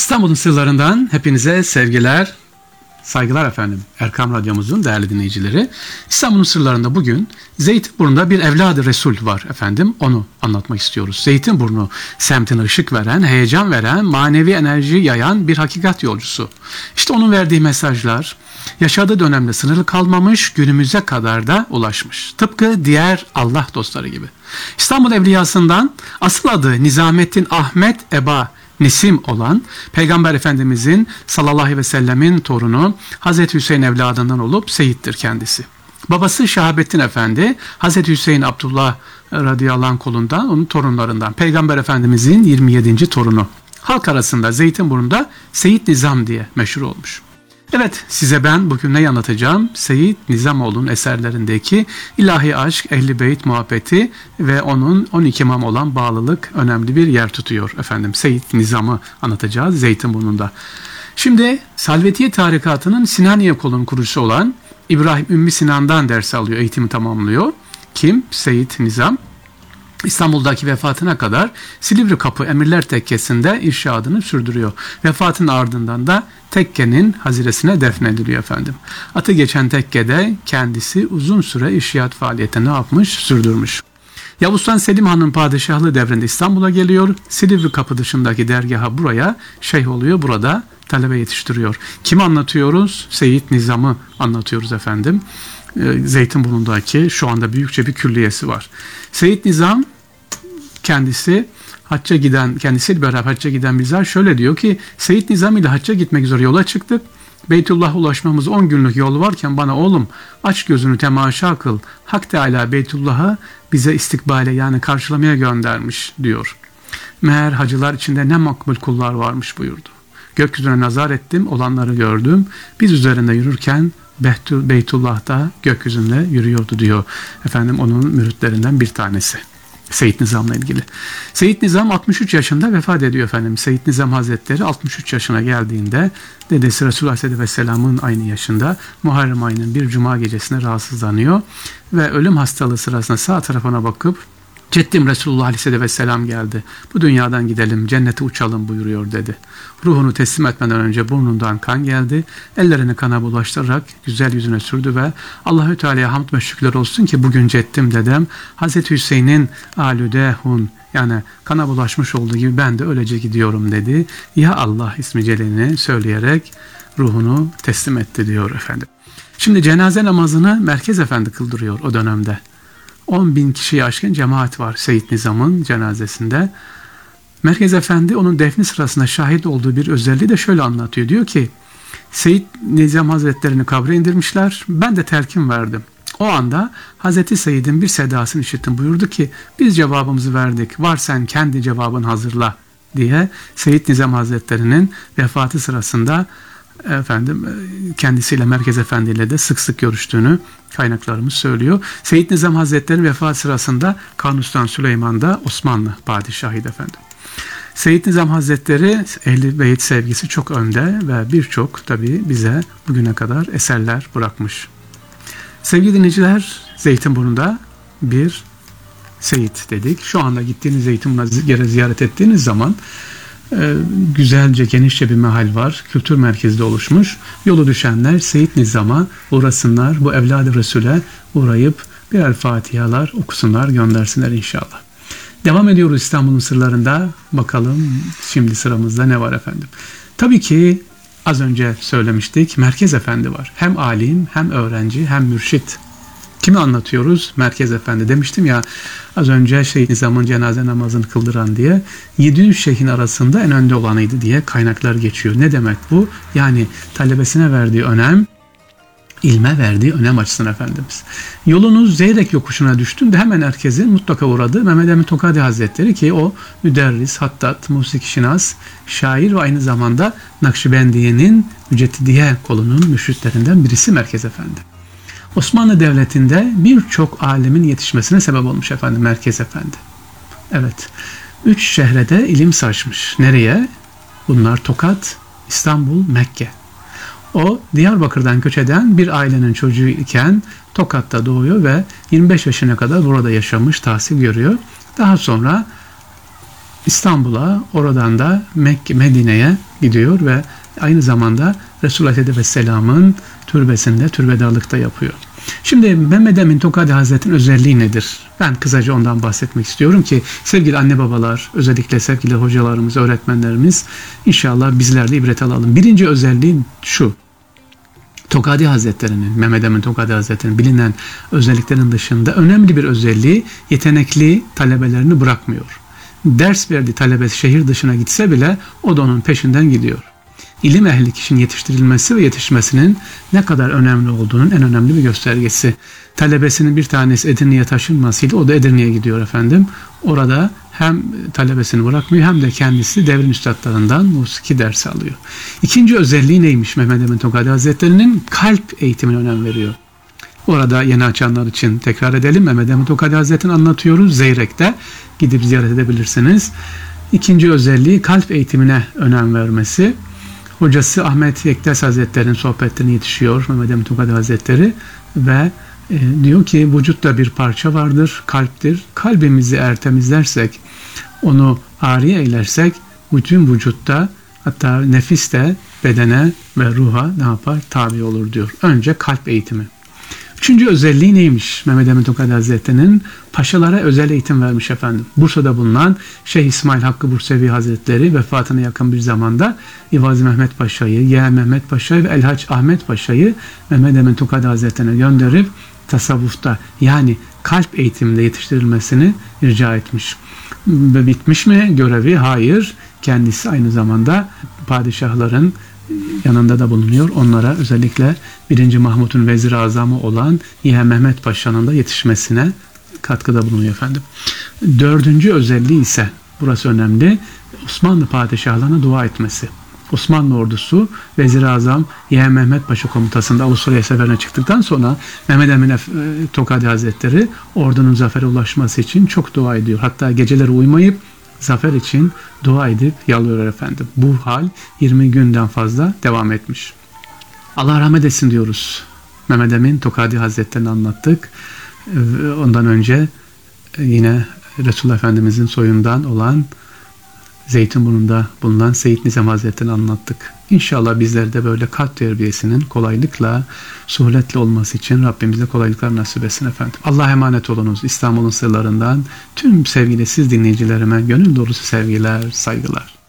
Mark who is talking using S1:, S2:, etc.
S1: İstanbul'un sırlarından hepinize sevgiler, saygılar efendim. Erkam Radyomuzun değerli dinleyicileri. İstanbul'un sırlarında bugün Zeytinburnu'nda bir evladı Resul var efendim. Onu anlatmak istiyoruz. Zeytinburnu semtine ışık veren, heyecan veren, manevi enerji yayan bir hakikat yolcusu. İşte onun verdiği mesajlar yaşadığı dönemde sınırlı kalmamış, günümüze kadar da ulaşmış. Tıpkı diğer Allah dostları gibi. İstanbul Evliyasından asıl adı Nizamettin Ahmet Eba Nesim olan Peygamber Efendimizin sallallahu aleyhi ve sellemin torunu Hazreti Hüseyin evladından olup Seyit'tir kendisi. Babası Şahabettin Efendi, Hazreti Hüseyin Abdullah radıyallahu anh kolundan, onun torunlarından. Peygamber Efendimizin 27. torunu. Halk arasında Zeytinburnu'nda Seyit Nizam diye meşhur olmuş. Evet size ben bugün ne anlatacağım? Seyit Nizamoğlu'nun eserlerindeki ilahi aşk, ehli beyt muhabbeti ve onun 12 imam olan bağlılık önemli bir yer tutuyor efendim. Seyit Nizam'ı anlatacağız Zeytinburnu'nda. Şimdi Salvetiye Tarikatı'nın Sinaniye kolunun kurucusu olan İbrahim Ümmü Sinan'dan ders alıyor, eğitimi tamamlıyor. Kim? Seyit Nizam. İstanbul'daki vefatına kadar Silivri Kapı Emirler Tekkesi'nde irşadını sürdürüyor. Vefatın ardından da tekkenin haziresine defnediliyor efendim. Atı geçen tekkede kendisi uzun süre irşiyat faaliyeti ne yapmış? Sürdürmüş. Yavuz Sultan Selim Han'ın padişahlığı devrinde İstanbul'a geliyor. Silivri Kapı dışındaki dergaha buraya şeyh oluyor. Burada talebe yetiştiriyor. Kimi anlatıyoruz? Seyit Nizam'ı anlatıyoruz efendim. Ee, Zeytinburnu'ndaki şu anda büyükçe bir külliyesi var. Seyit Nizam kendisi hacca giden, kendisiyle beraber hacca giden bizler şöyle diyor ki Seyit Nizam ile hacca gitmek üzere yola çıktık. Beytullah'a ulaşmamız 10 günlük yol varken bana oğlum aç gözünü temaşa kıl. Hak Teala Beytullah'a bize istikbale yani karşılamaya göndermiş diyor. Meğer hacılar içinde ne makbul kullar varmış buyurdu. Gökyüzüne nazar ettim, olanları gördüm. Biz üzerinde yürürken Beytullah'ta gökyüzünde yürüyordu diyor. Efendim onun müritlerinden bir tanesi. Seyit Nizam'la ilgili. Seyit Nizam 63 yaşında vefat ediyor efendim. Seyit Nizam Hazretleri 63 yaşına geldiğinde dedesi Resulullah Aleyhisselatü Vesselam'ın aynı yaşında Muharrem ayının bir cuma gecesine rahatsızlanıyor ve ölüm hastalığı sırasında sağ tarafına bakıp Ceddim Resulullah Aleyhisselatü Vesselam geldi. Bu dünyadan gidelim, cennete uçalım buyuruyor dedi. Ruhunu teslim etmeden önce burnundan kan geldi. Ellerini kana bulaştırarak güzel yüzüne sürdü ve Allahü Teala'ya hamd ve şükürler olsun ki bugün Ceddim dedem Hazreti Hüseyin'in alüdehun yani kana bulaşmış olduğu gibi ben de öylece gidiyorum dedi. Ya Allah ismi celini söyleyerek ruhunu teslim etti diyor efendim. Şimdi cenaze namazını Merkez Efendi kıldırıyor o dönemde. 10 bin kişiyi aşkın cemaat var Seyit Nizam'ın cenazesinde. Merkez Efendi onun defni sırasında şahit olduğu bir özelliği de şöyle anlatıyor. Diyor ki Seyit Nizam Hazretlerini kabre indirmişler. Ben de telkin verdim. O anda Hazreti Seyyid'in bir sedasını işittim. Buyurdu ki biz cevabımızı verdik. Var sen kendi cevabın hazırla diye Seyyid Nizam Hazretleri'nin vefatı sırasında efendim e, kendisiyle Merkez Efendi ile de sık sık görüştüğünü kaynaklarımız söylüyor. Seyyid Nizam Hazretleri vefat sırasında Kanustan Süleyman da Osmanlı padişahıydı efendim. Seyyid Nizam Hazretleri ehli beyt sevgisi çok önde ve birçok tabi bize bugüne kadar eserler bırakmış. Sevgili dinleyiciler Zeytinburnu'nda bir Seyit dedik. Şu anda gittiğiniz Zeytinburnu'na ziyaret ettiğiniz zaman güzelce genişçe bir mahal var. Kültür merkezde oluşmuş. Yolu düşenler Seyit Nizam'a uğrasınlar. Bu evladı Resul'e uğrayıp birer fatihalar okusunlar göndersinler inşallah. Devam ediyoruz İstanbul'un sırlarında. Bakalım şimdi sıramızda ne var efendim. Tabii ki az önce söylemiştik Merkez Efendi var. Hem alim hem öğrenci hem mürşit. Kimi anlatıyoruz? Merkez Efendi. Demiştim ya az önce Şeyh Nizam'ın cenaze namazını kıldıran diye 700 şeyhin arasında en önde olanıydı diye kaynaklar geçiyor. Ne demek bu? Yani talebesine verdiği önem ilme verdiği önem açısın Efendimiz. Yolunuz Zeyrek yokuşuna düştüğünde hemen herkesin mutlaka uğradığı Mehmet Emin Tokadi Hazretleri ki o müderris, hattat, musiki şinas, şair ve aynı zamanda Nakşibendiye'nin Müceddidiye kolunun müşritlerinden birisi Merkez Efendi. Osmanlı Devleti'nde birçok alemin yetişmesine sebep olmuş efendim Merkez Efendi. Evet. Üç şehrede ilim saçmış. Nereye? Bunlar Tokat, İstanbul, Mekke. O Diyarbakır'dan göç eden bir ailenin çocuğu iken Tokat'ta doğuyor ve 25 yaşına kadar burada yaşamış, tahsil görüyor. Daha sonra İstanbul'a, oradan da Mekke, Medine'ye gidiyor ve aynı zamanda Resulullah Aleyhisselam'ın türbesinde türbedarlıkta yapıyor. Şimdi Mehmet Emin Tokadi Hazretleri'nin özelliği nedir? Ben kısaca ondan bahsetmek istiyorum ki sevgili anne babalar, özellikle sevgili hocalarımız, öğretmenlerimiz inşallah bizler de ibret alalım. Birinci özelliği şu. Tokadi Hazretleri'nin, Mehmet Emin Tokadi Hazretleri'nin bilinen özelliklerin dışında önemli bir özelliği yetenekli talebelerini bırakmıyor. Ders verdiği talebesi şehir dışına gitse bile o da onun peşinden gidiyor ilim ehli kişinin yetiştirilmesi ve yetişmesinin ne kadar önemli olduğunun en önemli bir göstergesi. Talebesinin bir tanesi Edirne'ye taşınmasıyla o da Edirne'ye gidiyor efendim. Orada hem talebesini bırakmıyor hem de kendisi devrin üstadlarından musiki dersi alıyor. İkinci özelliği neymiş Mehmet Emin Tokadi Hazretleri'nin kalp eğitimine önem veriyor. Orada yeni açanlar için tekrar edelim. Mehmet Emin Tokadi Hazretleri'ni anlatıyoruz. Zeyrek'te gidip ziyaret edebilirsiniz. İkinci özelliği kalp eğitimine önem vermesi hocası Ahmet Yektes Hazretleri'nin sohbetlerine yetişiyor Mehmet Emin Tukadi Hazretleri ve e, diyor ki vücutta bir parça vardır, kalptir. Kalbimizi eğer temizlersek, onu ağrıya eylersek bütün vücutta hatta nefis de bedene ve ruha ne yapar? Tabi olur diyor. Önce kalp eğitimi. Üçüncü özelliği neymiş? Mehmet Emin Tokadi Hazretleri'nin paşalara özel eğitim vermiş efendim. Bursa'da bulunan Şeyh İsmail Hakkı Bursevi Hazretleri vefatına yakın bir zamanda İvazi Mehmet Paşa'yı, Yeğen Mehmet Paşa'yı ve Elhaç Ahmet Paşa'yı Mehmet Emin Tokadi Hazretleri'ne gönderip tasavvufta yani kalp eğitiminde yetiştirilmesini rica etmiş. Ve bitmiş mi görevi? Hayır. Kendisi aynı zamanda padişahların yanında da bulunuyor. Onlara özellikle 1. Mahmut'un vezir azamı olan Yeğen Mehmet Paşa'nın da yetişmesine katkıda bulunuyor efendim. Dördüncü özelliği ise burası önemli. Osmanlı padişahlarına dua etmesi. Osmanlı ordusu Vezir-i Azam Yeğen Mehmet Paşa komutasında Avustralya seferine çıktıktan sonra Mehmet Emin Tokadi Hazretleri ordunun zafere ulaşması için çok dua ediyor. Hatta geceleri uymayıp zafer için dua edip yalvarıyor efendim. Bu hal 20 günden fazla devam etmiş. Allah rahmet etsin diyoruz. Mehmet Emin Tokadi Hazretleri'ni anlattık. Ondan önce yine Resulullah Efendimizin soyundan olan Zeytinburnu'nda bulunan Seyit Nizam Hazretleri'ni anlattık. İnşallah bizler de böyle kalp terbiyesinin kolaylıkla, suhuletle olması için Rabbimize kolaylıklar nasip etsin efendim. Allah'a emanet olunuz. İstanbul'un sırlarından tüm sevgili siz dinleyicilerime gönül dolusu sevgiler, saygılar.